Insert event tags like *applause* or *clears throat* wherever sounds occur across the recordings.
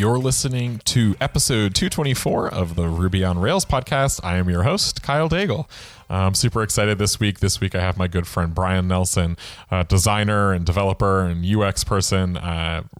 You're listening to episode 224 of the Ruby on Rails podcast. I am your host, Kyle Daigle. I'm super excited this week. This week, I have my good friend Brian Nelson, designer and developer and UX person,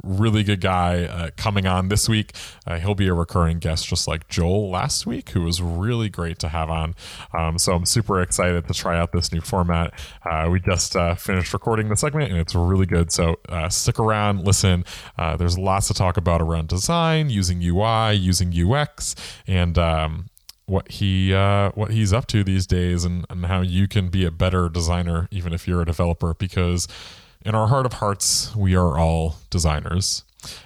really good guy, uh, coming on this week. Uh, he'll be a recurring guest, just like Joel last week, who was really great to have on. Um, so I'm super excited to try out this new format. Uh, we just uh, finished recording the segment, and it's really good. So stick around, listen. there's lots to talk about around design, using UI, using UX, and um, what he uh, what he's up to these days and, and how you can be a better designer even if you're a developer because in our heart of hearts we are all designers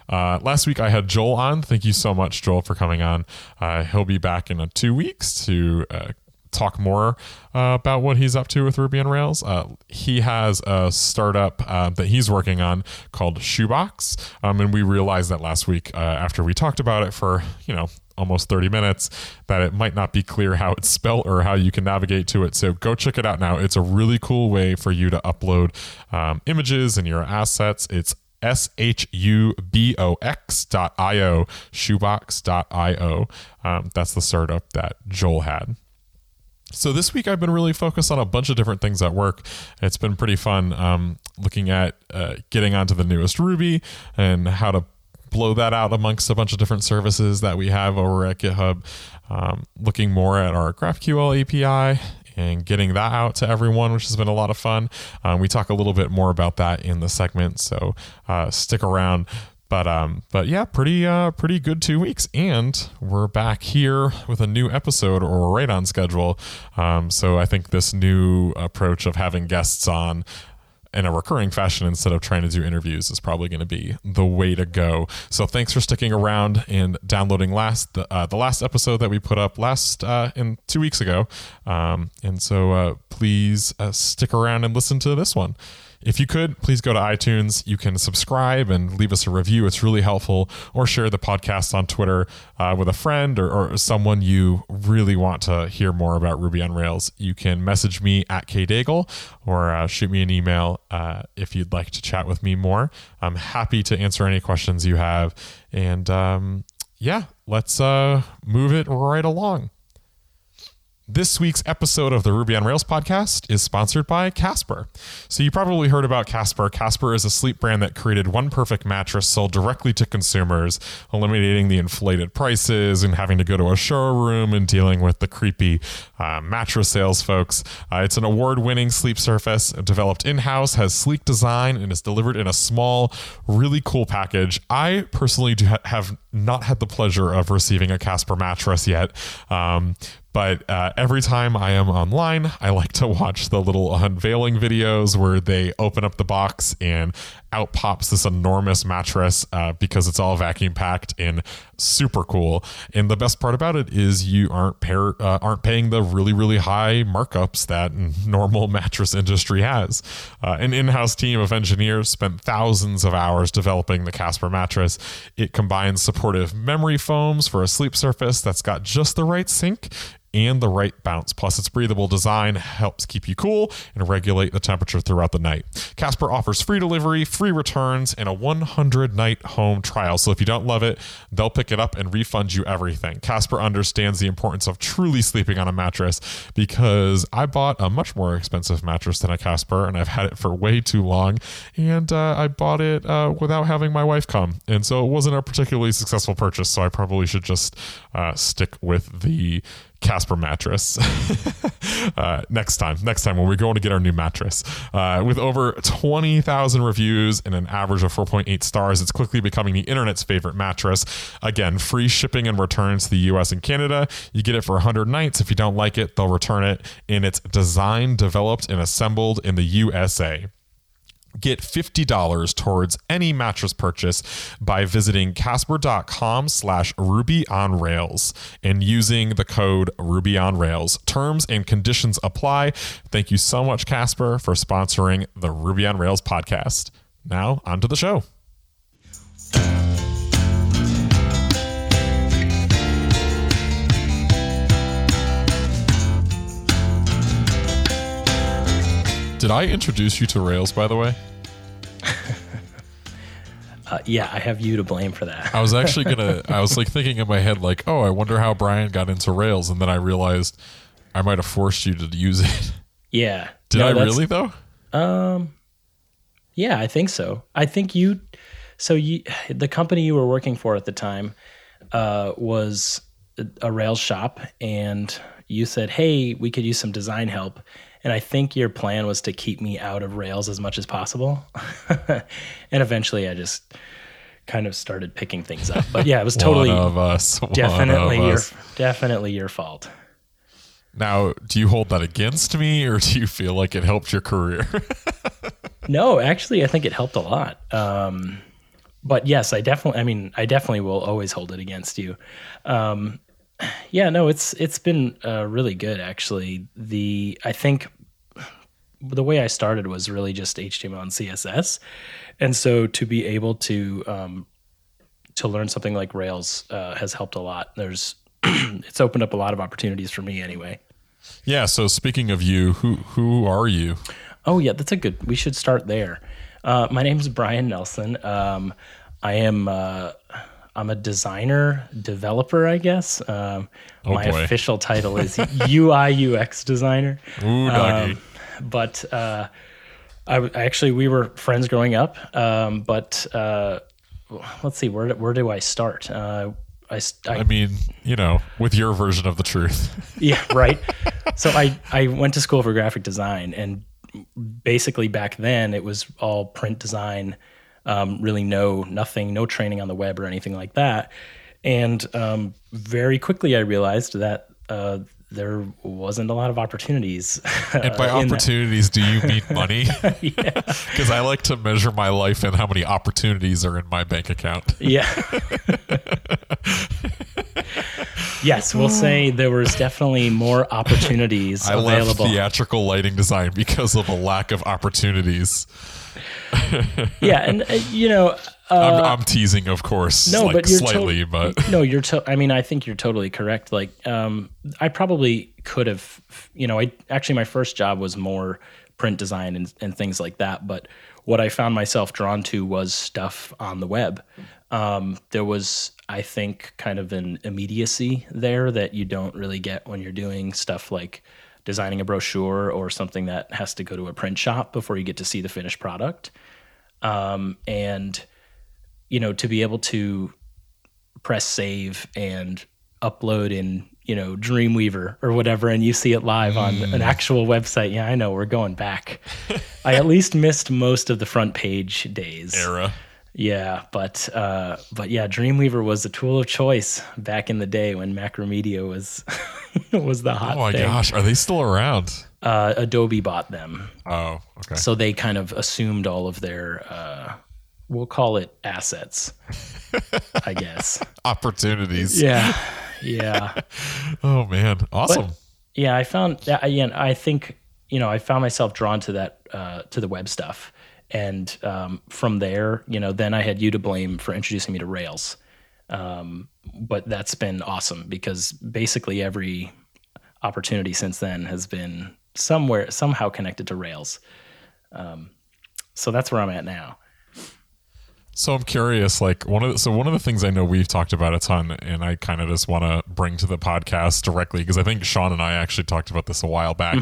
uh, last week I had Joel on. Thank you so much, Joel, for coming on. Uh, he'll be back in two weeks to uh, talk more uh, about what he's up to with Ruby on Rails. Uh, he has a startup uh, that he's working on called Shubox, um, and we realized that last week after we talked about it for you know almost 30 minutes that it might not be clear how it's spelled or how you can navigate to it. So go check it out now. It's a really cool way for you to upload um, images and your assets. It's S-H-U-B-O-X dot I-O, Shubox dot I-O. Um, that's the startup that Joel had. So this week I've been really focused on a bunch of different things at work. It's been pretty fun um, looking at uh, getting onto the newest Ruby and how to blow that out amongst a bunch of different services that we have over at GitHub. Um, looking more at our GraphQL API and getting that out to everyone, which has been a lot of fun. Um, we talk a little bit more about that in the segment, so uh, stick around. But um, but yeah, pretty uh, pretty good two weeks, and we're back here with a new episode, or right on schedule. Um, so I think this new approach of having guests on in a recurring fashion instead of trying to do interviews is probably going to be the way to go. So thanks for sticking around and downloading last the, uh, the last episode that we put up last uh, in two weeks ago. Um, and so uh, please uh, stick around and listen to this one. If you could, please go to iTunes. You can subscribe and leave us a review. It's really helpful. Or share the podcast on Twitter uh, with a friend or, or, someone you really want to hear more about Ruby on Rails. You can message me at kdaigle or uh, shoot me an email uh, if you'd like to chat with me more. I'm happy to answer any questions you have. And um, yeah, let's uh, move it right along. This week's episode of the Ruby on Rails podcast is sponsored by Casper. So, you probably heard about Casper. Casper is a sleep brand that created one perfect mattress sold directly to consumers, eliminating the inflated prices and having to go to a showroom and dealing with the creepy uh, mattress sales folks. Uh, it's an award winning sleep surface developed in house, has sleek design, and is delivered in a small, really cool package. I personally ha- have not had the pleasure of receiving a Casper mattress yet. Um, but uh, every time I am online, I like to watch the little unveiling videos where they open up the box and out pops this enormous mattress uh, because it's all vacuum packed and super cool. And the best part about it is you aren't pair, uh, aren't paying the really really high markups that *laughs* normal mattress industry has. Uh, an in-house team of engineers spent thousands of hours developing the Casper mattress. It combines supportive memory foams for a sleep surface that's got just the right sink and the right bounce. Plus, its breathable design helps keep you cool and regulate the temperature throughout the night. Casper offers free delivery, free returns, and a 100 night home trial. So if you don't love it, they'll pick it up and refund you everything. Casper understands the importance of truly sleeping on a mattress because I bought a much more expensive mattress than a Casper and I've had it for way too long. And uh, I bought it uh, without having my wife come. And so it wasn't a particularly successful purchase. So I probably should just uh, stick with the Casper mattress *laughs* uh, next time. Next time when we're going to get our new mattress. Uh, with over 20,000 reviews and an average of 4.8 stars, it's quickly becoming the internet's favorite mattress. Again, free shipping and returns to the US and Canada. You get it for 100 nights. If you don't like it, they'll return it. And it's designed, developed, and assembled in the USA. Get $50 towards any mattress purchase by visiting casper.com slash ruby on rails and using the code ruby on rails. Terms and conditions apply. Thank you so much, Casper, for sponsoring the Ruby on Rails podcast. Now, on to the show. Did I introduce you to Rails, by the way? *laughs* uh, yeah, I have you to blame for that. I was actually gonna. *laughs* I was like thinking in my head, like, oh, I wonder how Brian got into Rails, and then I realized I might have forced you to use it. *laughs* Yeah. Did No, I really though? Um, yeah, I think so. I think you. So you, *sighs* the company you were working for at the time, uh, was a, a Rails shop, and you said, "Hey, we could use some design help." And I think your plan was to keep me out of Rails as much as possible. *laughs* and eventually, I just kind of started picking things up. But yeah, it was *laughs* totally, of us. Definitely of your, us. definitely your fault. Now, do you hold that against me, or do you feel like it helped your career? *laughs* No, actually, I think it helped a lot. Um, but yes, I definitely. I mean, I definitely will always hold it against you. Um, yeah, no, it's it's been uh, really good actually. The I think the way I started was really just HTML and CSS, and so to be able to um, to learn something like Rails uh, has helped a lot. There's *clears throat* it's opened up a lot of opportunities for me anyway. yeah. So speaking of you, who who are you? Oh yeah, that's a good. We should start there. Uh, my name is Brian Nelson. Um, I am. Uh, I'm a designer developer, I guess. Um, my boy. official title is *laughs* UI UX designer. Ooh, doggy. Um, but uh, I, actually we were friends growing up. Um, but uh, let's see, where do, where do I start? Uh, I, I- I mean, you know, with your version of the truth. *laughs* yeah, right. so I I went to school for graphic design, and basically back then it was all print design. Um, really, no nothing, no training on the web or anything like that. And um, very quickly, I realized that uh, there wasn't a lot of opportunities. And by uh, opportunities, do you mean *laughs* money? Because I like to measure my life and how many opportunities are in my bank account. Yeah. yes, we'll *laughs* say there was definitely more opportunities I left theatrical lighting design because of a lack of opportunities. yeah, and uh, you know, I'm, I'm teasing, of course, no, like but you're to- slightly, but no, you're. To- I mean, I think you're totally correct. Like, um, I probably could have. You know, I actually my first job was more print design and, and things like that. But what I found myself drawn to was stuff on the web. Um, there was, I think, kind of an immediacy there that you don't really get when you're doing stuff like designing a brochure or something that has to go to a print shop before you get to see the finished product. Um, and you know, to be able to press save and upload in, you know, Dreamweaver or whatever, and you see it live on an actual website. Yeah, I know we're going back. I at least missed most of the front page days. era. Yeah, but uh, but yeah, Dreamweaver was a tool of choice back in the day when Macromedia was *laughs* was the hot Oh my thing. gosh, are they still around? Uh, Adobe bought them, Oh, okay. so they kind of assumed all of their. Uh, we'll call it assets, I guess. *laughs* Opportunities. Yeah, yeah. *laughs* Oh man, awesome. yeah i found that again i think you know i found myself drawn to that uh, to the web stuff and um, from there you know then i had you to blame for introducing me to rails um, but that's been awesome because basically every opportunity since then has been somewhere somehow connected to rails um, so that's where i'm at now So I'm curious, like one of the, so one of the things I know we've talked about a ton, and I kind of just want to bring to the podcast directly because I think Sean and I actually talked about this a while back.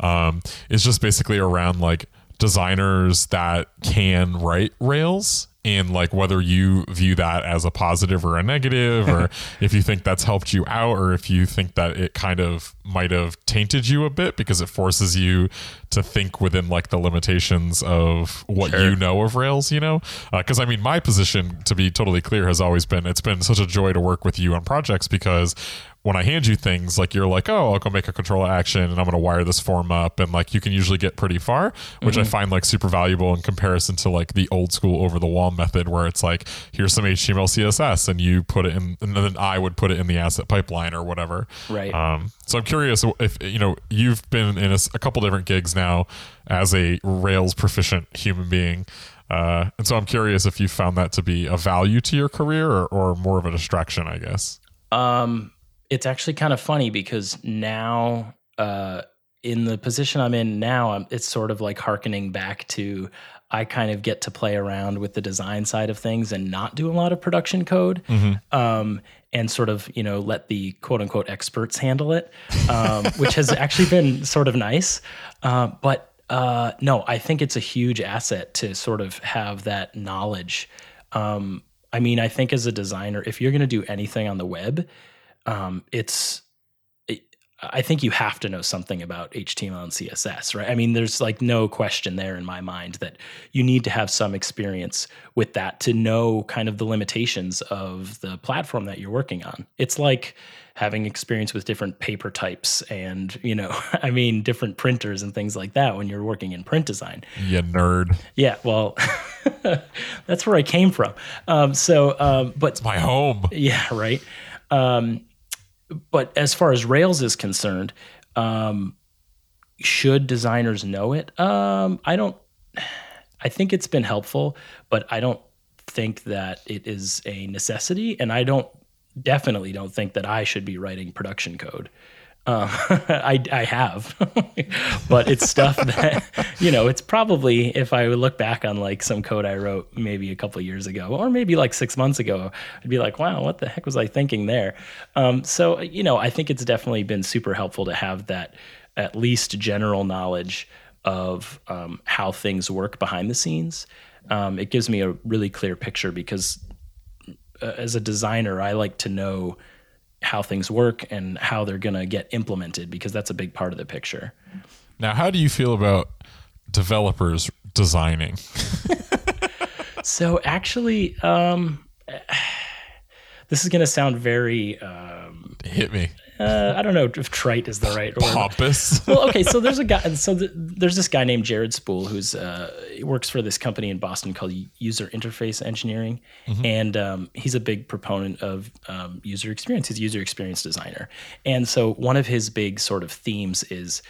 Um, is just basically around like designers that can write Rails and like whether you view that as a positive or a negative, or *laughs* if you think that's helped you out, or if you think that it kind of might have tainted you a bit because it forces you to think within like the limitations of what Sure. you know of Rails, you know? Uh, because I mean, my position, to be totally clear, has always been it's been such a joy to work with you on projects because when I hand you things, like you're like, oh, I'll go make a control action and I'm going to wire this form up. And like you can usually get pretty far, which I find like super valuable in comparison to like the old school over the wall method where it's like, here's some HTML, CSS, and you put it in, and then I would put it in the asset pipeline or whatever. Right. Um, so I'm curious if, you know, you've been in a couple different gigs now as a Rails proficient human being. Uh, and so I'm curious if you found that to be a value to your career or, or more of a distraction, I guess. Um, it's actually kind of funny because now uh, in the position I'm in now, I'm, it's sort of like harkening back to I kind of get to play around with the design side of things and not do a lot of production code, um, and sort of you know let the quote unquote experts handle it, um, *laughs* which has actually been sort of nice. Uh, but uh, no, I think it's a huge asset to sort of have that knowledge. Um, I mean, I think as a designer, if you're going to do anything on the web, um, it's I think you have to know something about HTML and CSS, right? I mean, there's like no question there in my mind that you need to have some experience with that to know kind of the limitations of the platform that you're working on. It's like having experience with different paper types and, you know, *laughs* I mean, different printers and things like that when you're working in print design. You nerd. Yeah, well, *laughs* that's where I came from. Um, so, um, but My home. yeah, right. Um, but as far as Rails is concerned, um, should designers know it? Um, I don't. I think it's been helpful, but I don't think that it is a necessity, and I don't definitely don't think that I should be writing production code. Um, *laughs* I, I have, *laughs* but it's stuff *laughs* that you know. It's probably if I would look back on like some code I wrote maybe a couple years ago, or maybe like six months ago, I'd be like, "Wow, what the heck was I thinking there?" Um, so you know, I think it's definitely been super helpful to have that at least general knowledge of um, how things work behind the scenes. Um, it gives me a really clear picture because uh, as a designer, I like to know how things work and how they're going to get implemented because that's a big part of the picture. Now, how do you feel about developers designing? *laughs* So actually, um, *sighs* this is going to sound very, um, Hit me. Uh, I don't know if trite is the right word. Pompous. *laughs* well, okay, so there's a guy. So th- there's this guy named Jared Spool who's uh, works for this company in Boston called User Interface Engineering, and um, he's a big proponent of um, user experience. He's a user experience designer, and so one of his big sort of themes is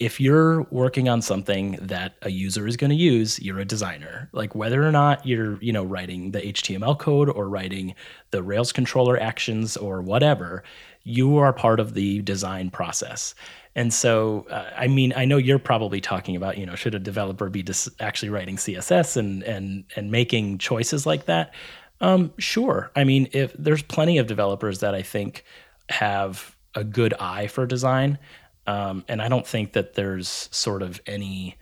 if you're working on something that a user is going to use, you're a designer. Like whether or not you're, you know, writing the HTML code or writing the Rails controller actions or whatever, you are part of the design process. And so, uh, I mean, I know you're probably talking about, you know, should a developer be dis- actually writing CSS and and and making choices like that? Um, sure. I mean, if there's plenty of developers that I think have a good eye for design, um, and I don't think that there's sort of any.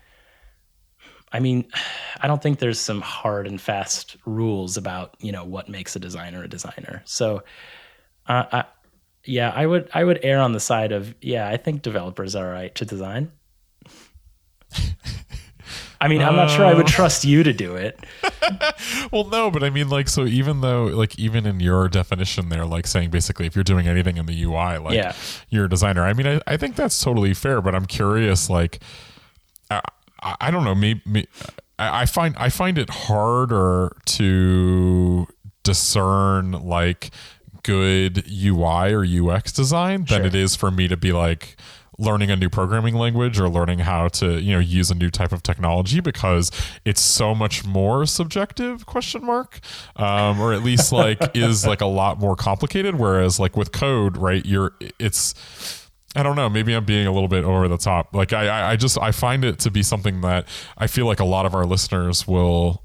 I mean, *sighs* I don't think there's some hard and fast rules about you know what makes a designer a designer. So, uh, I, yeah, I would I would err on the side of yeah, I think developers are right to design. I mean, I'm not sure I would oh. trust you to do it. *laughs* well, no, but I mean, like, so even though, like, even in your definition there, like saying basically if you're doing anything in the UI, like, Yeah. you're a designer. I mean, I, I think that's totally fair, but I'm curious, like, I, I don't know, maybe, I I find I find it harder to discern like good UI or UX design than Sure. it is for me to be like learning a new programming language or learning how to you know use a new type of technology because it's so much more subjective question mark um, or at least like *laughs* is like a lot more complicated whereas like with code right you're it's I don't know. Maybe I'm being a little bit over the top. Like I, I, just I find it to be something that I feel like a lot of our listeners will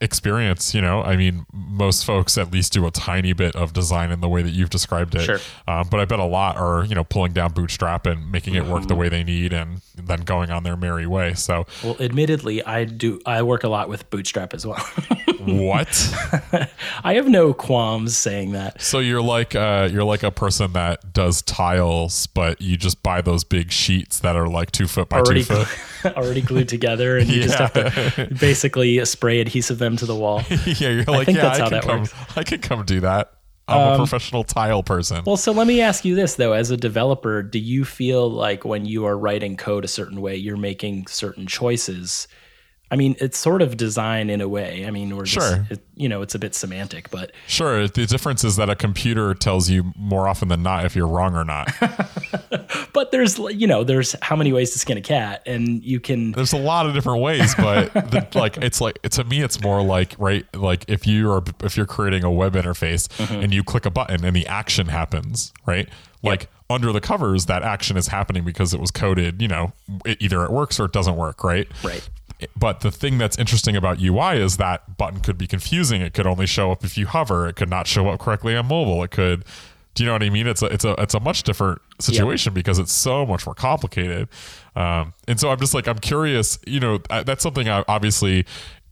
experience. You know, I mean, most folks at least do a tiny bit of design in the way that you've described it. Sure. Um, but I bet a lot are you know pulling down Bootstrap and making it work the way they need, and then going on their merry way. So Well, admittedly, I do I work a lot with Bootstrap as well. *laughs* what? I have no qualms saying that. so you're like uh, you're like a person that does tiles, but you just buy those big sheets that are like two foot by already two foot. *laughs* already glued together, and you just have to *laughs* basically spray adhesive them to the wall. *laughs* yeah, you're like, think yeah, that's I how that come. works. Um, I can come do that. I'm a professional tile person. Well, so let me ask you this though: as a developer, do you feel like when you are writing code a certain way, you're making certain choices? I mean, it's sort of design in a way. I mean, we're just, it, you know, it's a bit semantic, but sure, the difference is that a computer tells you more often than not if you're wrong or not. *laughs* but there's you know, there's how many ways to skin a cat, and you can There's a lot of different ways, but the, *laughs* like it's like to me, it's more like right, like if you are if you're creating a web interface Mm-hmm. and you click a button and the action happens, right? like under the covers that action is happening because it was coded you know it, either it works or it doesn't work right Right. But the thing that's interesting about UI is that button could be confusing. It could only show up if you hover. It could not show up correctly on mobile. It could, do you know what I mean? It's a it's a it's a much different situation because it's so much more complicated. Um, and so I'm just like I'm curious. You know, that's something I obviously.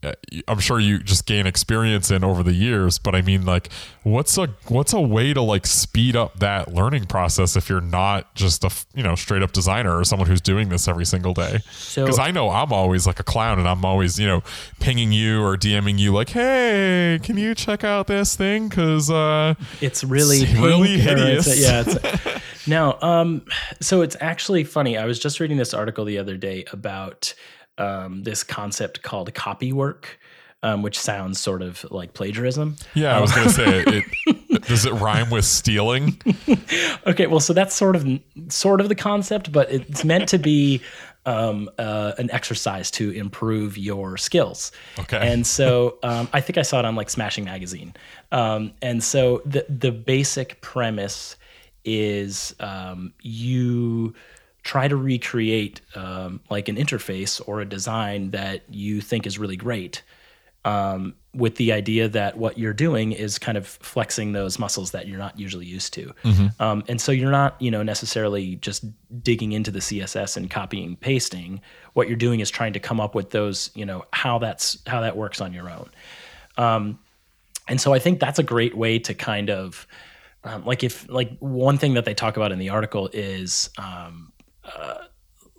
Uh, I'm sure you just gain experience in over the years, but I mean, like, what's a what's a way to like speed up that learning process if you're not just a you know straight up designer or someone who's doing this every single day? So- Because I know I'm always like a clown, and I'm always you know pinging you or DMing you like, hey, can you check out this thing? Because uh, It's really It's really or it's- hideous. yeah. It's, *laughs* no. Um. So it's actually funny. I was just reading this article the other day about um, this concept called copy work, um, which sounds sort of like plagiarism. yeah, I was gonna say, it, it, *laughs* does it rhyme with stealing? *laughs* Okay, well, so that's sort of sort of the concept, but it's meant to be um, uh, an exercise to improve your skills. Okay. And so um, I think I saw it on like Smashing Magazine. Um, and so the the basic premise is um, you try to recreate um, like an interface or a design that you think is really great um, with the idea that what you're doing is kind of flexing those muscles that you're not usually used to. Um, and so you're not, you know, necessarily just digging into the CSS and copying pasting. What you're doing is trying to come up with those, you know, how that's how that works on your own. Um, and so I think that's a great way to kind of um, like if like one thing that they talk about in the article is um, uh,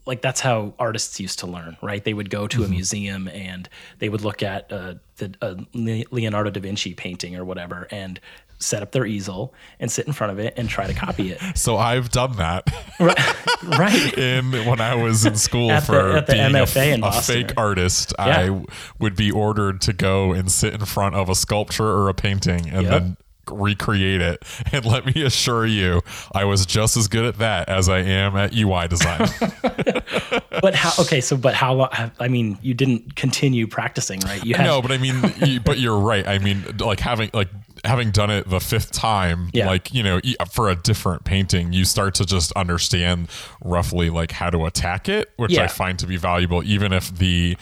like that's how artists used to learn, right? They would go to a museum and they would look at uh, the uh, Leonardo da Vinci painting or whatever and set up their easel and sit in front of it and try to copy it. *laughs* So I've done that. right. *laughs* right. in when I was in school At the- for at the being a, MFA in a fake artist. Yeah. I w- would be ordered to go and sit in front of a sculpture or a painting and Yep. then recreate it. *laughs* And let me assure you, I was just as good at that as I am at UI design. *laughs* But how? Okay, so but how? lo- I mean, you didn't continue practicing, right? You had no, but I mean, you, but you're right. I mean, like having like having done it the fifth time, Yeah. like you know, e- for a different painting, you start to just understand roughly like how to attack it, which I find to be valuable, even if the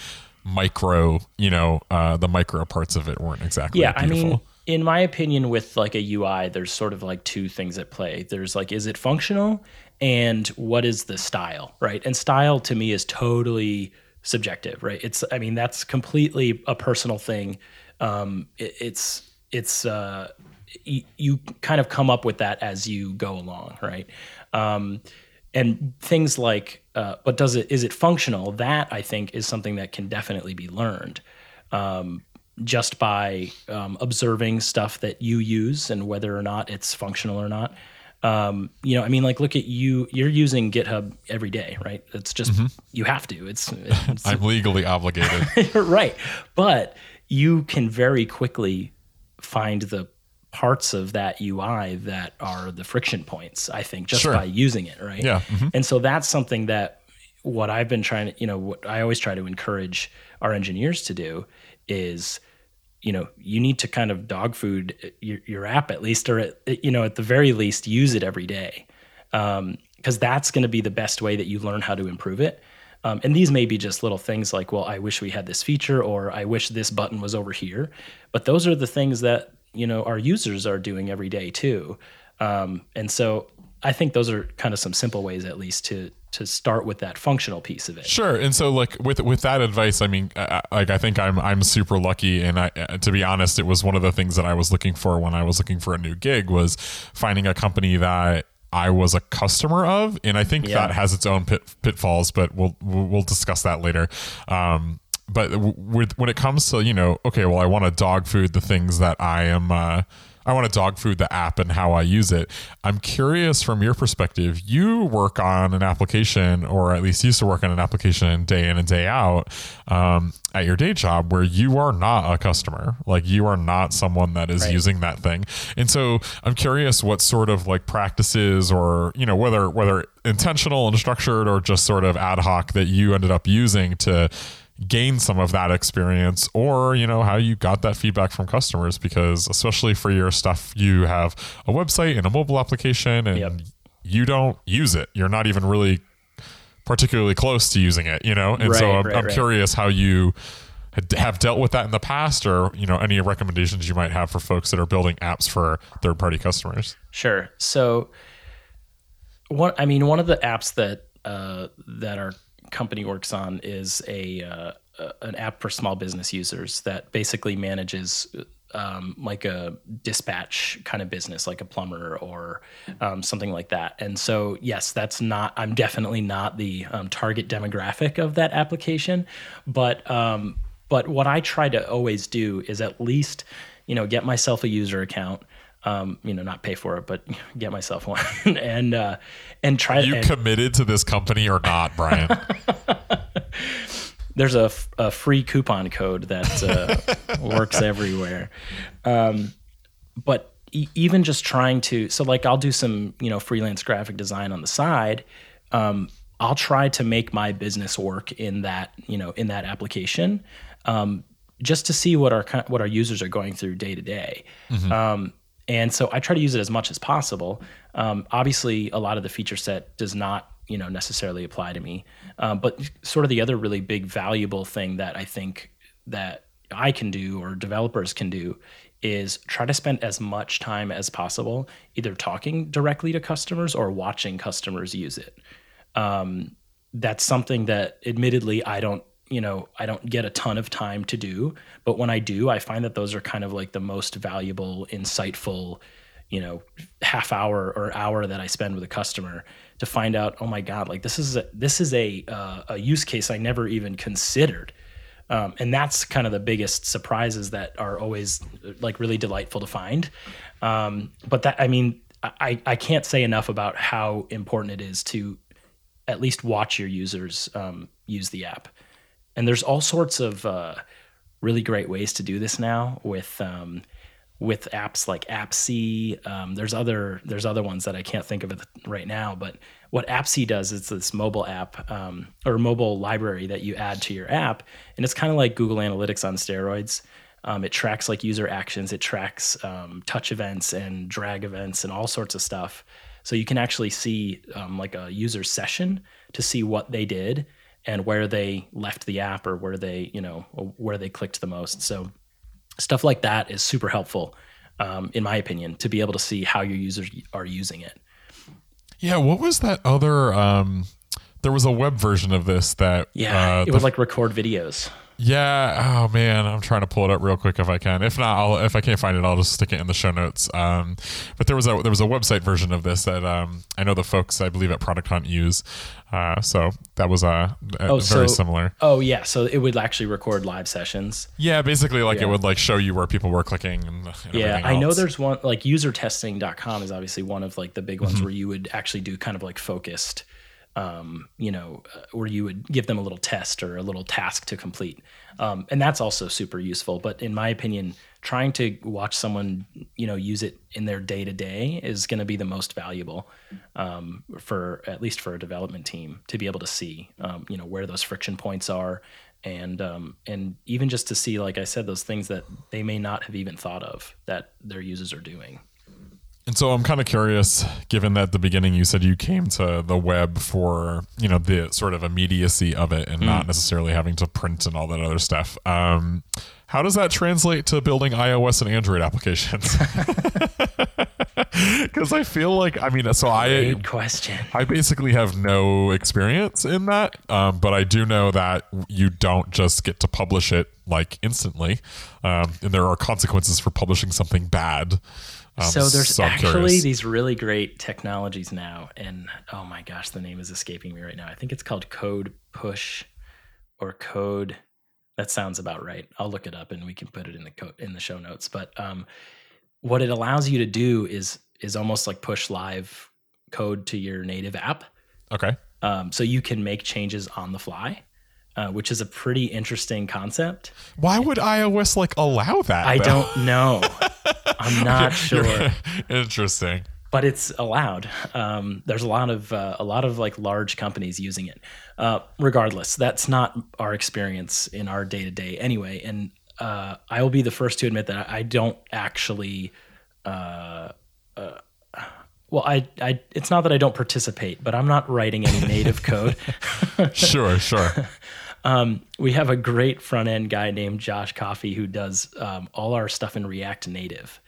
micro, you know, uh, the micro parts of it weren't exactly yeah i beautiful. mean in my opinion with like a ui there's sort of like two things at play. There's like is it functional and what is the style right? And style to me is totally subjective right? It's i mean that's completely a personal thing. Um it, it's it's uh y- you kind of come up with that as you go along right? Um and things like uh, but does it is it functional? That i think is something that can definitely be learned. Um, just by um, observing stuff that you use and whether or not it's functional or not um, you know i mean like look at you you're using github every day right it's just you have to it's, *laughs* it's I'm legally obligated. *laughs* right but you can very quickly find the parts of that ui that are the friction points i think just Sure. by using it right Yeah, mhm. and so that's something that what i've been trying to you know what i always try to encourage our engineers to do is you know you need to kind of dog food your, your app at least or at, you know at the very least use it every day. Because that's going to be the best way that you learn how to improve it. Um, and these may be just little things like well i wish we had this feature or i wish this button was over here. But those are the things that you know our users are doing every day too. Um, and so i think those are kind of some simple ways at least to to start with that functional piece of it Sure. And so like with with that advice, I mean, I, like I think I'm I'm super lucky, and I uh, to be honest, it was one of the things that I was looking for when I was looking for a new gig was finding a company that. I was a customer of, and I think Yeah. that has its own pit, pitfalls, but we'll we'll we'll discuss that later. Um, but with when it comes to you know, okay, well, I want to dog food the things that I am. Uh, I want to dog food the app and how I use it. I'm curious from your perspective. You work on an application, or at least used to work on an application day in and day out um, at your day job, where you are not a customer. Like you are not someone that is Right. using that thing. And so I'm curious what sort of like practices, or you know, whether whether intentional and structured, or just sort of ad hoc that you ended up using to gain some of that experience or you know how you got that feedback from customers because especially for your stuff you have a website and a mobile application and Yep. you don't use it. You're not even really particularly close to using it, you know? And so I'm, right, I'm right. curious how you have dealt with that in the past or, you know, any recommendations you might have for folks that are building apps for third party customers. Sure. So, one, I mean, one of the apps that uh, that our company works on is a uh, an app for small business users that basically manages um, like a dispatch kind of business, like a plumber or um, something like that. And so, yes, that's not. I'm definitely not the um, target demographic of that application, but um, but what I try to always do is at least you know get myself a user account um, you know, not pay for it, but *laughs* get myself one *laughs* and uh, and try. You and committed to this company or not, Brian? *laughs* there's a, f- a free coupon code that uh, works everywhere. Um, but e- even just trying to, so like I'll do some, you know, freelance graphic design on the side. Um, I'll try to make my business work in that, you know, in that application, um, just to see what our what our users are going through day to day. And so I try to use it as much as possible. Um, obviously, a lot of the feature set does not, you know, necessarily apply to me. Um, but sort of the other really big valuable thing that I think that I can do or developers can do is try to spend as much time as possible either talking directly to customers or watching customers use it. Um, that's something that admittedly I don't you know I don't get a ton of time to do but when I do I find that those are kind of like the most valuable insightful you know half hour or hour that I spend with a customer to find out oh my god like this is a, this is a uh, a use case I never even considered um, and that's kind of the biggest surprises that are always like really delightful to find um, but that I mean I, I can't say enough about how important it is to at least watch your users um, use the app. And there's all sorts of uh, really great ways to do this now with um, with apps like AppSee. Um, there's other there's other ones that I can't think of right now. But what AppSee does is this mobile app um, or mobile library that you add to your app, and it's kind of like Google Analytics on steroids. Um, it tracks like user actions, it tracks um, touch events and drag events and all sorts of stuff. So you can actually see um, like a user session to see what they did and where they left the app or where they, you know, where they clicked the most. So stuff like that is super helpful, um, in my opinion, to be able to see how your users are using it. yeah. What was that other? Um, there was a web version of this that Yeah, uh, it the would like record videos. Yeah. Oh man, I'm trying to pull it up real quick if I can. If not, I'll if I can't find it, I'll just stick it in the show notes. Um, but there was a there was a website version of this that um, I know the folks I believe at Product Hunt use. Uh, so that was uh, Oh, very so- similar. Oh yeah, so it would actually record live sessions. Yeah, basically like Yeah. it would like show you where people were clicking and, and Yeah, I know there's one like usertesting.com is obviously one of like the big ones Mm-hmm. where you would actually do kind of like focused um, you know, uh, where you would give them a little test or a little task to complete. Um, and that's also super useful, but in my opinion, trying to watch someone, you know, use it in their day to day is going to be the most valuable um, for at least for a development team to be able to see, um, you know, where those friction points are, and um, and even just to see, like I said, those things that they may not have even thought of that their users are doing. And so I'm kind of curious, given that at the beginning you said you came to the web for, you know, the sort of immediacy of it and Mm. not necessarily having to print and all that other stuff. Um, how does that translate to building iOS and Android applications? *laughs* Because I feel like, I mean, so I Great question. I basically have no experience in that, um, but I do know that you don't just get to publish it like instantly, um, and there are consequences for publishing something bad. Um, so there's I'm actually curious. these really great technologies now, and oh my gosh, the name is escaping me right now. I think it's called Code Push or Code. That sounds about right. I'll look it up and we can put it in the co- in the show notes. But um, what it allows you to do is is almost like push live code to your native app. okay. Um, so you can make changes on the fly, uh, which is a pretty interesting concept. Why would iOS like allow that? I though? don't know. *laughs* I'm not sure. *laughs* Interesting. but it's allowed. Um, there's a lot of uh, a lot of like large companies using it. Uh, regardless, that's not our experience in our day to day anyway. And uh, I will be the first to admit that I don't actually. Uh, uh, well, I, I, it's not that I don't participate, but I'm not writing any native *laughs* code. *laughs* sure, sure. Um, we have a great front end guy named Josh Coffee who does um, all our stuff in React Native,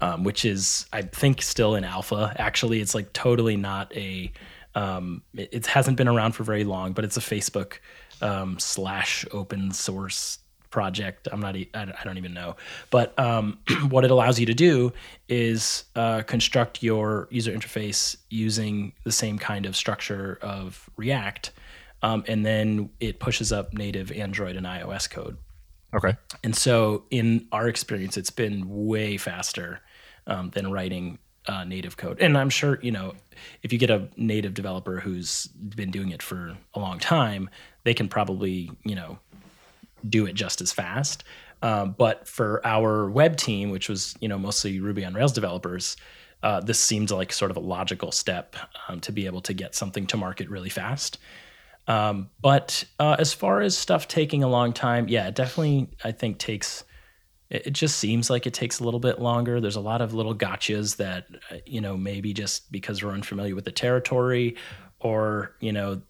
um, which is I think still in alpha. Actually, it's like totally not a. Um, it, it, hasn't been around for very long, but it's a Facebook um, slash open source project. I'm not. I don't even know. But um, *clears throat* what it allows you to do is uh, construct your user interface using the same kind of structure of React um, and then it pushes up native Android and iOS code. Okay. And so, in our experience, it's been way faster um, than writing uh, native code. And I'm sure, you know, if you get a native developer who's been doing it for a long time, they can probably, you know, do it just as fast. Um, but for our web team, which was, you know, mostly Ruby on Rails developers, uh, this seemed like sort of a logical step um, to be able to get something to market really fast. Um, but uh, as far as stuff taking a long time, yeah, it definitely I think takes. It, it just seems like it takes a little bit longer. There's a lot of little gotchas that uh, you know maybe just because we're unfamiliar with the territory, or you know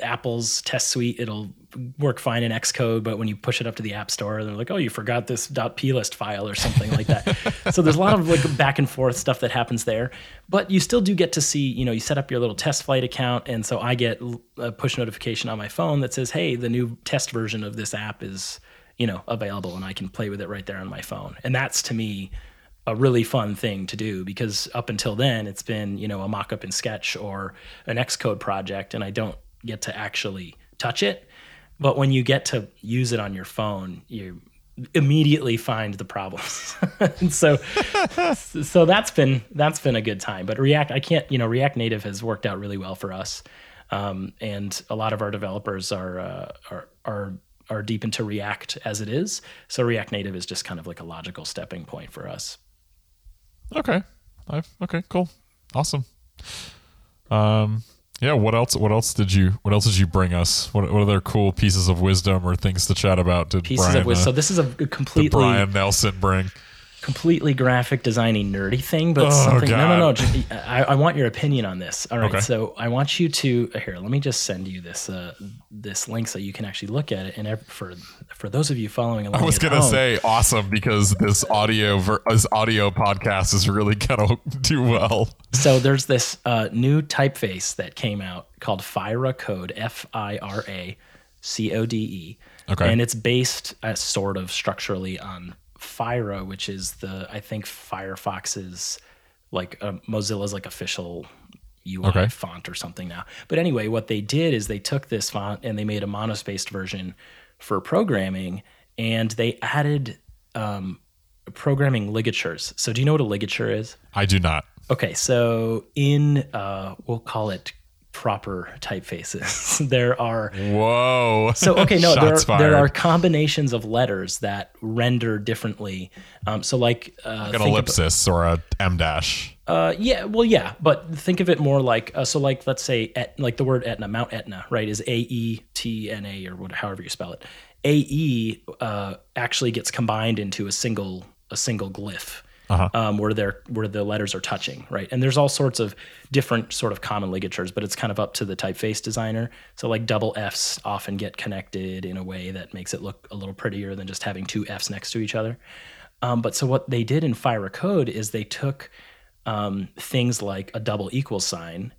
Apple's test suite, it'll work fine in Xcode, but when you push it up to the App Store, they're like, "Oh, you forgot this .plist file or something like that." *laughs* so there's a lot of like back and forth stuff that happens there, but you still do get to see. You know, you set up your little test flight account, and so I get a push notification on my phone that says, "Hey, the new test version of this app is, you know, available," and I can play with it right there on my phone. And that's to me a really fun thing to do because up until then it's been you know a mock-up in sketch or an xcode project and i don't get to actually touch it. But when you get to use it on your phone, you immediately find the problems. *laughs* so *laughs* so that's been that's been a good time. But React, I can't, you know, React Native has worked out really well for us. Um, and a lot of our developers are uh, are are are deep into React as it is. So React Native is just kind of like a logical stepping point for us. Okay. I've, okay, cool. Awesome. Um, yeah what else what else did you what else did you bring us what, what other cool pieces of wisdom or things to chat about did pieces brian, of wisdom uh, so this is a completely brian nelson bring completely graphic designing nerdy thing, but oh, something. God. No, no, no. I, I, want your opinion on this. All right. Okay. So I want you to here. Let me just send you this uh, this link so you can actually look at it. And for for those of you following along, I was gonna home, say awesome because this audio ver- this audio podcast is really gonna *laughs* do well. So there's this uh, new typeface that came out called Fira Code. F I R A C O D E. Okay. And it's based uh, sort of structurally on Fira, which is the I think Firefox's like uh, Mozilla's like official UI okay. font or something now. But anyway, what they did is they took this font and they made a monospaced version for programming, and they added um, programming ligatures. So do you know what a ligature is? I do not. Okay, so in uh, we'll call it proper typefaces. *laughs* there are whoa. So okay, no, *laughs* there are, there are combinations of letters that render differently. Um, so like, uh, like an ellipsis or a M dash. Uh, yeah, well, yeah, but think of it more like uh, so. Like, let's say, et, like the word Etna, Mount Etna, right, is A E T N A or whatever, however you spell it. A E uh, actually gets combined into a single a single glyph uh-huh. um, where they're where the letters are touching, right? And there's all sorts of different sort of common ligatures, but it's kind of up to the typeface designer. So like double Fs often get connected in a way that makes it look a little prettier than just having two Fs next to each other. Um, but so what they did in Fira Code is they took um, things like a double equal sign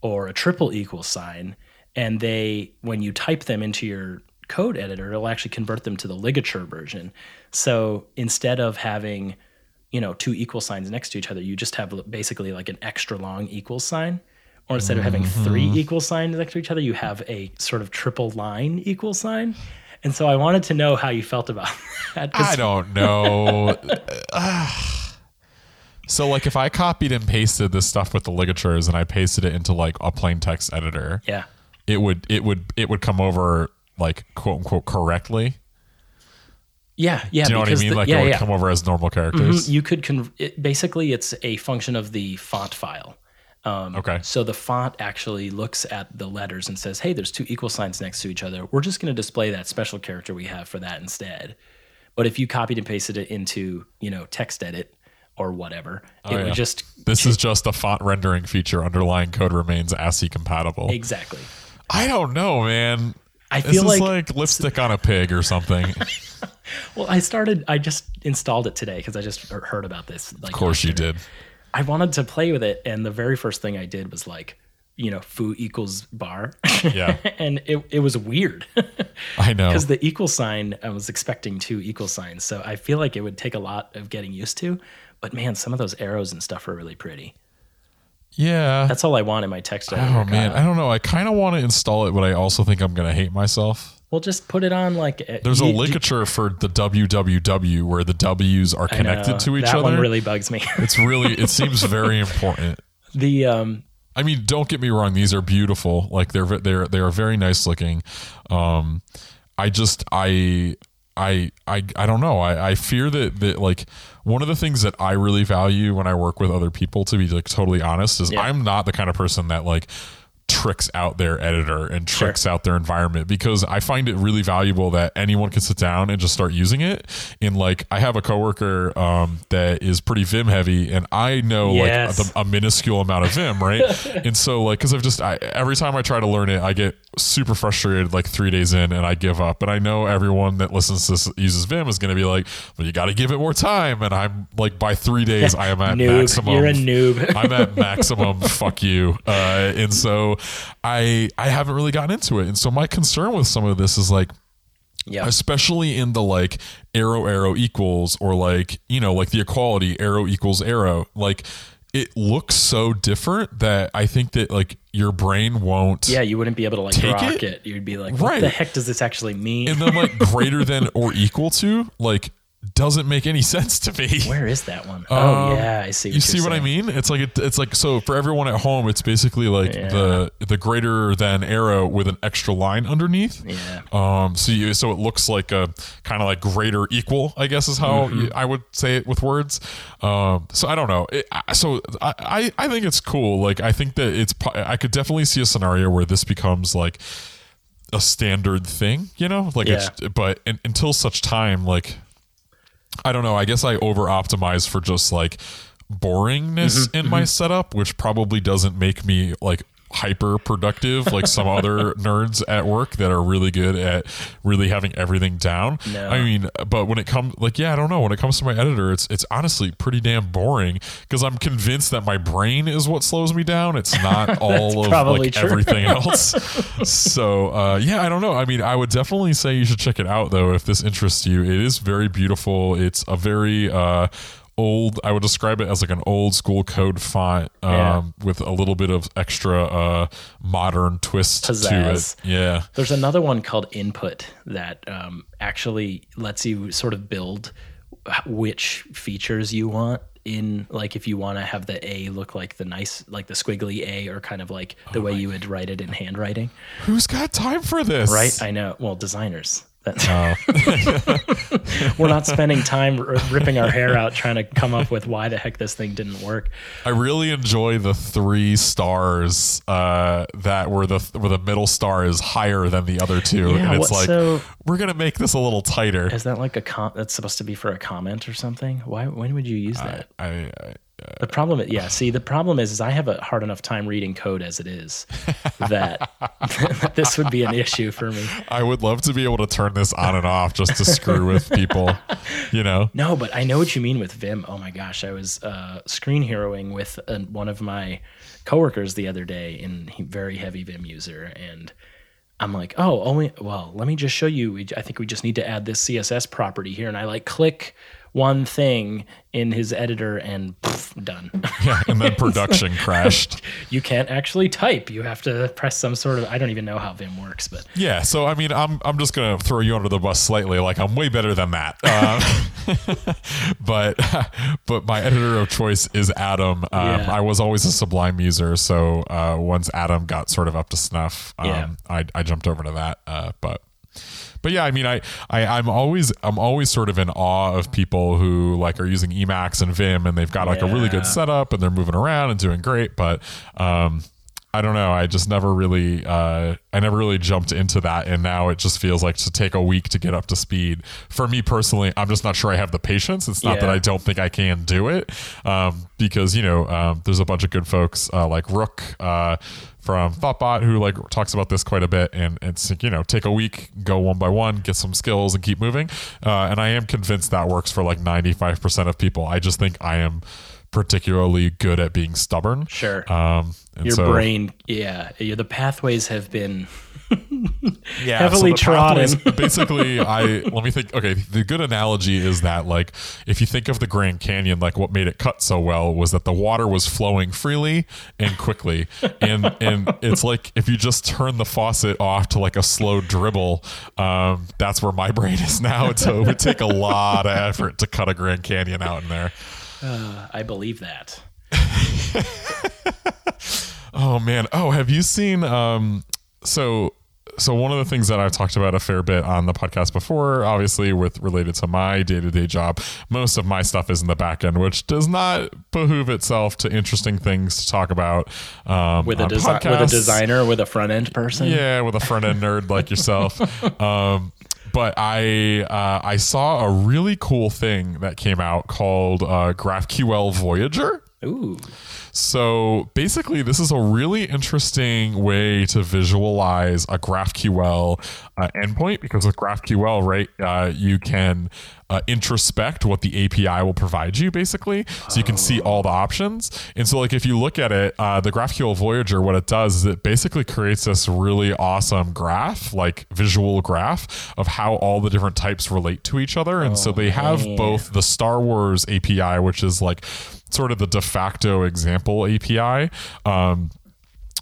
or a triple equal sign, and they when you type them into your code editor, it'll actually convert them to the ligature version. So instead of having you know two equal signs next to each other you just have basically like an extra long equal sign. Or instead of having three mm-hmm. equal signs next to each other you have a sort of triple line equal sign. And so i wanted to know how you felt about *laughs* that i don't know. *laughs* *sighs* So like if i copied and pasted this stuff with the ligatures and i pasted it into like a plain text editor yeah. it would it would it would come over like quote unquote correctly yeah, yeah. Do you know what I mean? The, like yeah, it would yeah. come over as normal characters. Mm-hmm. You could con- it, basically it's a function of the font file. Um, okay. So the font actually looks at the letters and says, "Hey, there's two equal signs next to each other. We're just going to display that special character we have for that instead." But if you copied and pasted it into you know text edit or whatever. it Oh, yeah. would just This is just a font rendering feature. Underlying code remains ASCII compatible. exactly. I don't know, man. I This feel is like, like, lipstick on a pig or something. *laughs* *laughs* well, I started. I just installed it today because I just heard about this. Like, of course you did. I wanted to play with it, and the very first thing I did was like, you know, foo equals bar. Yeah. *laughs* and it, it was weird I know. because the equal sign, I was expecting two equal signs. So I feel like it would take a lot of getting used to. But man, some of those arrows and stuff are really pretty. Yeah. That's all I want in my text editor. Oh man, I don't know. I kind of want to install it, but I also think I'm gonna hate myself. Well, just put it on like. uh, There's a you- ligature for the www where the W's are connected know, to each that other. That one really bugs me. *laughs* it's really it seems very important. the um, I mean, don't get me wrong; these are beautiful. Like they're they're they are very nice looking. Um, I just I I I I don't know. I I fear that that like one of the things that I really value when I work with other people, to be like totally honest, is Yeah. I'm not the kind of person that like tricks out their editor and tricks out their environment because I find it really valuable that anyone can sit down and just start using it. And like I have a coworker um, that is pretty Vim heavy, and I know Yes. like the, a minuscule amount of Vim, right? *laughs* and so like because I've just I, every time I try to learn it, I get super frustrated like three days in, and I give up. And I know everyone that listens to this uses Vim is going to be like, "Well, you got to give it more time." And I'm like, by three days, I am at *laughs* noob. maximum. You're a noob. I'm at maximum fuck you. Uh, and so I I haven't really gotten into it. And so my concern with some of this is like yeah. especially in the like arrow arrow equals or like you know like the equality arrow equals arrow like it looks so different that I think that like your brain won't Yeah, you wouldn't be able to like Take rock it? it. You'd be like, what Right. the heck does this actually mean? and then like greater than *laughs* or equal to like doesn't make any *laughs* sense to me. Where is that one? oh Um, yeah, I see. What you see you're what I mean? It's like it, it's like so for everyone at home, it's basically like Yeah. the the greater than arrow with an extra line underneath. Yeah. Um. So you so it looks like a kind of like greater equal, I guess is how Mm-hmm. you- I would say it with words. Um. So I don't know. It, so I, I I think it's cool. Like I think that it's I could definitely see a scenario where this becomes like a standard thing. You know, like it's but in, until such time like. I don't know. I guess I over optimize for just like boringness Mm-hmm, in my setup, which probably doesn't make me like hyper productive like some other *laughs* nerds at work that are really good at really having everything down. No. I mean, but when it comes like yeah, I don't know, when it comes to my editor, it's it's honestly pretty damn boring because I'm convinced that my brain is what slows me down. It's not *laughs* all of like true. everything *laughs* else. so uh, yeah, I don't know. I mean, I would definitely say you should check it out though if this interests you. It is very beautiful. It's a very uh, old. I would describe it as like an old school code font um, Yeah. with a little bit of extra uh, modern twist to it. Yeah. There's another one called Input that um, actually lets you sort of build which features you want in like if you want to have the A look like the nice like the squiggly A or kind of like the way you would write it in handwriting. Who's got time for this? Right? I know. Well, designers. Oh. *laughs* We're not spending time r- ripping our hair out trying to come up with why the heck this thing didn't work. I really enjoy the three stars uh, that where the where the middle star is higher than the other two, Yeah, and it's what- like so- we're gonna make this a little tighter. Is that like a com- that's supposed to be for a comment or something? Why when would you use that? I, I, The problem, is, yeah. See, the problem is, is I have a hard enough time reading code as it is *laughs* that *laughs* this would be an issue for me. I would love to be able to turn this on and off just to screw with people, you know. *laughs* No, but I know what you mean with Vim. Oh my gosh, I was uh, screen heroing with uh one of my coworkers the other day, and he very heavy Vim user, and I'm like, oh, only well, let me just show you. I think we just need to add this CSS property here, and I like click one thing in his editor, and poof, done. *laughs* Yeah, and then *laughs* production crashed. you can't actually type. You have to press some sort of. I don't even know how Vim works, but Yeah, so I mean, I'm I'm just gonna throw you under the bus slightly. Like I'm way better than that. Um, *laughs* but but my editor of choice is Atom. Um, Yeah. I was always a Sublime user, so uh, once Atom got sort of up to snuff, um, Yeah. I I jumped over to that. Uh, but but yeah, I mean, I, I I'm always I'm always sort of in awe of people who like are using Emacs and Vim, and they've got like a really good setup, and they're moving around and doing great. But um, I don't know. I just never really, uh, I never really jumped into that, and now it just feels like to take a week to get up to speed. For me personally, I'm just not sure I have the patience. It's not that I don't think I can do it, um, because you know, um, there's a bunch of good folks uh, like Rook uh, from Thoughtbot who like talks about this quite a bit, and it's you know, take a week, go one by one, get some skills, and keep moving. Uh, and I am convinced that works for like 95% of people. I just think I am particularly good at being stubborn. Sure. Um, and Your so- brain, yeah, yeah, the pathways have been yeah, heavily the trodden. basically, I let me think. Okay, the good analogy is that like if you think of the Grand Canyon, like what made it cut so well was that the water was flowing freely and quickly, and and it's like if you just turn the faucet off to like a slow dribble, um, that's where my brain is now. So it would take a lot of effort to cut a Grand Canyon out in there. uh, I believe that. *laughs* Oh man. Oh, have you seen um so so one of the things that I've talked about a fair bit on the podcast before, obviously with related to my day-to-day job, most of my stuff is in the back end, which does not behoove itself to interesting things to talk about um, With a desi- with a designer, with a front end person. Yeah, with a front end nerd like yourself. *laughs* Um, but I uh, I saw a really cool thing that came out called uh, GraphQL Voyager. Ooh. So basically, this is a really interesting way to visualize a GraphQL uh, endpoint because with GraphQL, right, uh, you can uh, introspect what the API will provide you, basically. So you can see all the options. And so, like, if you look at it, uh, the GraphQL Voyager, what it does is it basically creates this really awesome graph, like visual graph of how all the different types relate to each other. And so they have both the Star Wars API, which is like sort of the de facto example API. Um,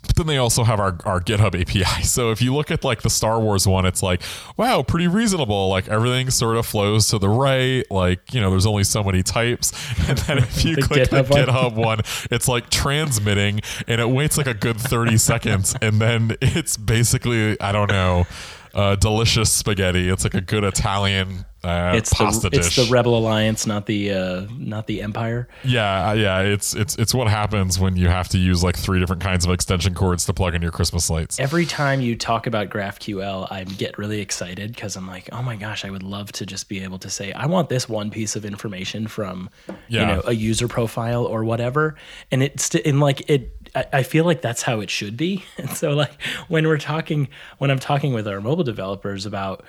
but then they also have our, our GitHub API. *laughs* So if you look at like the Star Wars one, it's like, wow, pretty reasonable. Like everything sort of flows to the right. Like, you know, there's only so many types. *laughs* And then if you The click the GitHub one? GitHub one, it's like transmitting and it waits like a good 30 seconds. *laughs* And then it's basically, I don't know, uh, delicious spaghetti. It's like a good Italian uh, It's the dish. it's the Rebel Alliance, not the uh, not the Empire. Yeah, uh, yeah, it's it's it's what happens when you have to use like three different kinds of extension cords to plug in your Christmas lights. Every time you talk about GraphQL, I get really excited because I'm like, oh my gosh, I would love to just be able to say, I want this one piece of information from, Yeah. you know, a user profile or whatever, and it's st- and like it. I I feel like that's how it should be. *laughs* And so, like when we're talking, when I'm talking with our mobile developers about,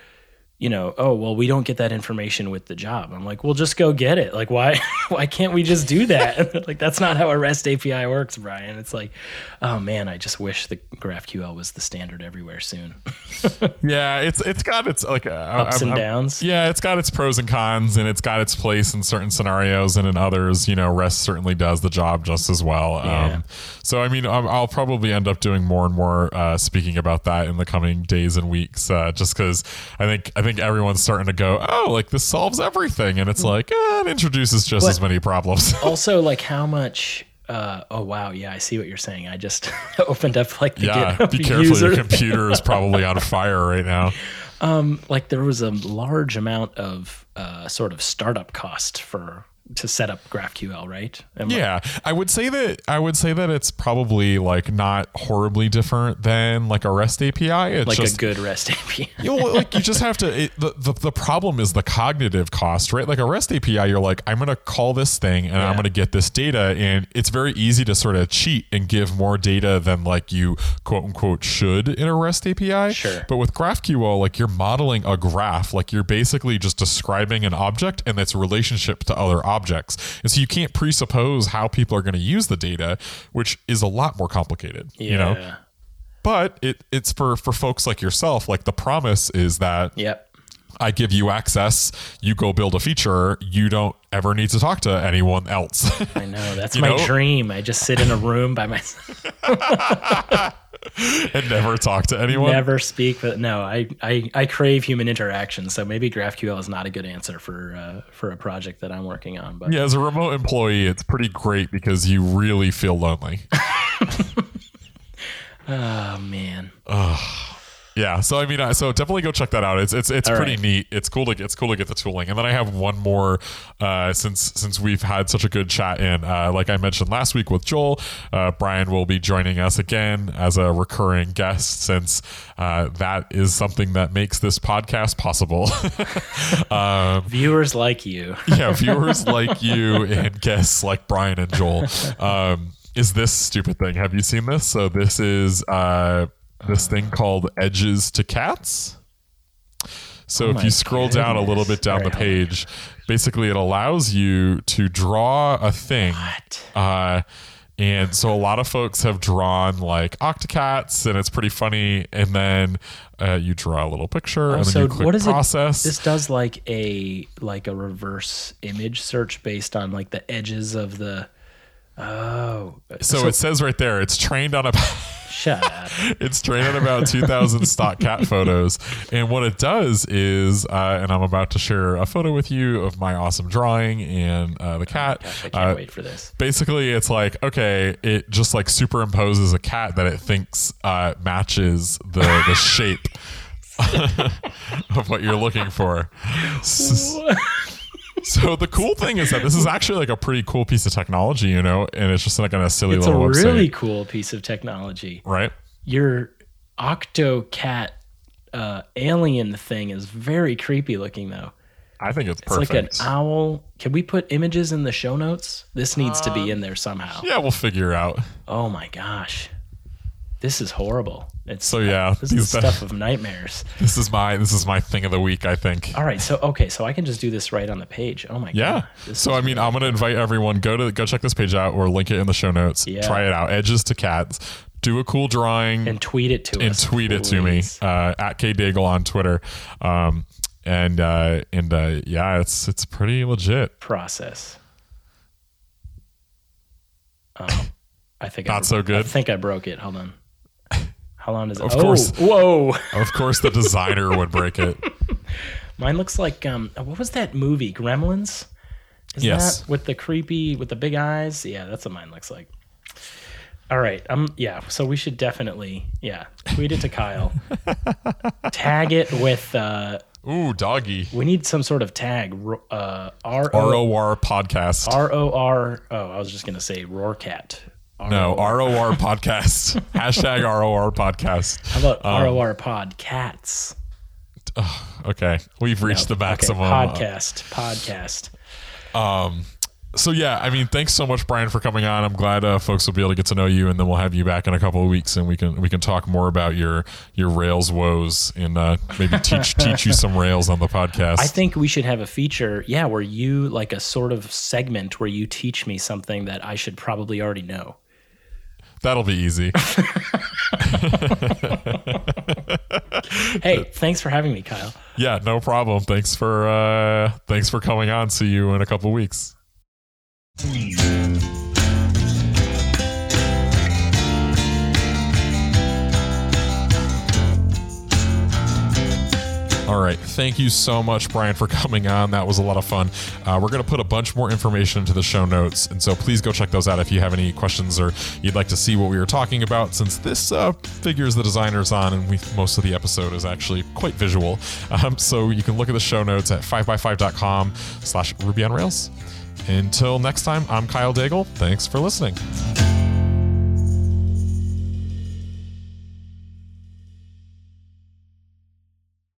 you know, oh well, we don't get that information with the job. I'm like, well, just go get it. Like, why, *laughs* why can't we just do that? *laughs* Like, that's not how a REST API works, Brian. It's like, oh man, I just wish the GraphQL was the standard everywhere soon. *laughs* Yeah, it's it's got its like uh, Ups I'm- and I'm- downs. Yeah, it's got its pros and cons, and it's got its place in certain scenarios, and in others, you know, REST certainly does the job just as well. Yeah. Um, so, I mean, I'll, I'll probably end up doing more and more uh, speaking about that in the coming days and weeks, uh, just because I think I think everyone's starting to go, oh, like this solves everything, and it's like eh, it introduces just But- as many problems. *laughs* also, like how much. Uh, oh wow, yeah, I see what you're saying. I just *laughs* opened up like the yeah, GitHub be *laughs* careful. user. Your computer is probably on fire right now. Um, like there was a large amount of uh, sort of startup cost for to set up GraphQL, right? Am Yeah, I would say that I would say that it's probably like not horribly different than like a REST API. It's like just a good REST API. *laughs* you know, like you just have to. It, the, the the problem is the cognitive cost, right? Like a REST API, you're like, I'm gonna call this thing and I'm gonna get this data, and it's very easy to sort of cheat and give more data than like you quote unquote should in a REST API. Sure. But with GraphQL, like you're modeling a graph, like you're basically just describing an object and its relationship to other objects, and so you can't presuppose how people are going to use the data, which is a lot more complicated. You know Yeah. but it it's for for folks like yourself like the promise is that Yep. i give you access you go build a feature you don't ever need to talk to anyone else I know. That's *laughs* my know? dream. I just sit in a room by myself, *laughs* *laughs* and never talk to anyone never speak. But no, I, I, I crave human interaction. So maybe GraphQL is not a good answer for uh, for a project that I'm working on. But yeah as a remote employee it's pretty great because you really feel lonely *laughs* oh man, yeah. So I mean, uh, so definitely go check that out. It's it's it's All pretty right. neat. It's cool to get it's cool to get the tooling. And then I have one more uh, since since we've had such a good chat in. Uh, like I mentioned last week with Joel, uh, Brian will be joining us again as a recurring guest since uh, that is something that makes this podcast possible. *laughs* um, Viewers like you. *laughs* yeah, viewers *laughs* like you and guests like Brian and Joel. Um, is this stupid thing? Have you seen this? So this is uh, this thing called Edges to Cats. So Oh if you scroll down a little bit down the right, on. page, basically it allows you to draw a thing. What? Uh, and so a lot of folks have drawn like octocats, and it's pretty funny. And then uh, you draw a little picture, and then so you click what is process. it? This does like a like a reverse image search based on like the edges of the. Oh, so, it says right there, it's trained on a. *laughs* shut up. it's trained on about 2000 stock cat *laughs* photos and what it does is uh, and i'm about to share a photo with you of my awesome drawing and uh, the cat Gosh, I can't Uh, wait for this. basically it's like okay it just like superimposes a cat that it thinks uh, matches the the *laughs* shape of what you're looking for so the cool thing is that this is actually like a pretty cool piece of technology you know and it's just like on a silly It's a little website really cool piece of technology. right Your Octocat uh, alien thing is very creepy looking though. i think it's It's like an owl. Can we put images in the show notes? This needs to be in there somehow. yeah we'll figure out Oh my gosh. This is horrible. It's So, yeah, this is *laughs* stuff of nightmares. This is my this is my thing of the week. I think. All right, so okay, so I can just do this right on the page. Oh my Yeah. god. This So I mean, I'm gonna invite everyone go to go check this page out or link it in the show notes. Yeah. Try it out. Edges to cats. Do a cool drawing and tweet it to us. And tweet it to me please. uh, at kdaigle on Twitter. Um, and uh, and uh, yeah, it's it's pretty legit. Process. Oh, I think I, Not so good? I think I broke it. Hold on. How long does it? Of oh, course. Whoa. *laughs* Of course, the designer would break it. Mine looks like um. What was that movie? Gremlins. Is Yes. that with the creepy with the big eyes? Yeah, that's what mine looks like. All right. Um. Yeah. So we should definitely yeah tweet it to Kyle. *laughs* Tag it with uh. Ooh, doggy. We need some sort of tag. Uh. R O ROR podcast. R O R. Oh, I was just gonna say Roarcat. No, ROR podcast. *laughs* Hashtag ROR podcast. How about Um, R O R Pod Cats? Okay, we've reached the Okay, maximum. podcast. Podcast. Um so yeah, I mean, thanks so much, Brian, for coming on. I'm glad uh, folks will be able to get to know you, and then we'll have you back in a couple of weeks, and we can we can talk more about your your Rails woes and uh, maybe teach *laughs* teach you some Rails on the podcast. I think we should have a feature, yeah, where you like a sort of segment where you teach me something that I should probably already know. That'll be easy. *laughs* *laughs* Hey, thanks for having me, Kyle. yeah, no problem. Thanks for uh, thanks for coming on. See you in a couple of weeks. All right. Thank you so much, Brian, for *laughs* coming on. That was a lot of fun. Uh, we're going to put a bunch more information into the show notes. And so please go check those out if you have any questions or you'd like to see what we were talking about, since this uh, figures the designers on and we, most of the episode is actually quite visual. *laughs* Um, so you can look at the show notes at 5by5.com slash Ruby on Rails. Until next time, I'm Kyle Daigle. Thanks for listening.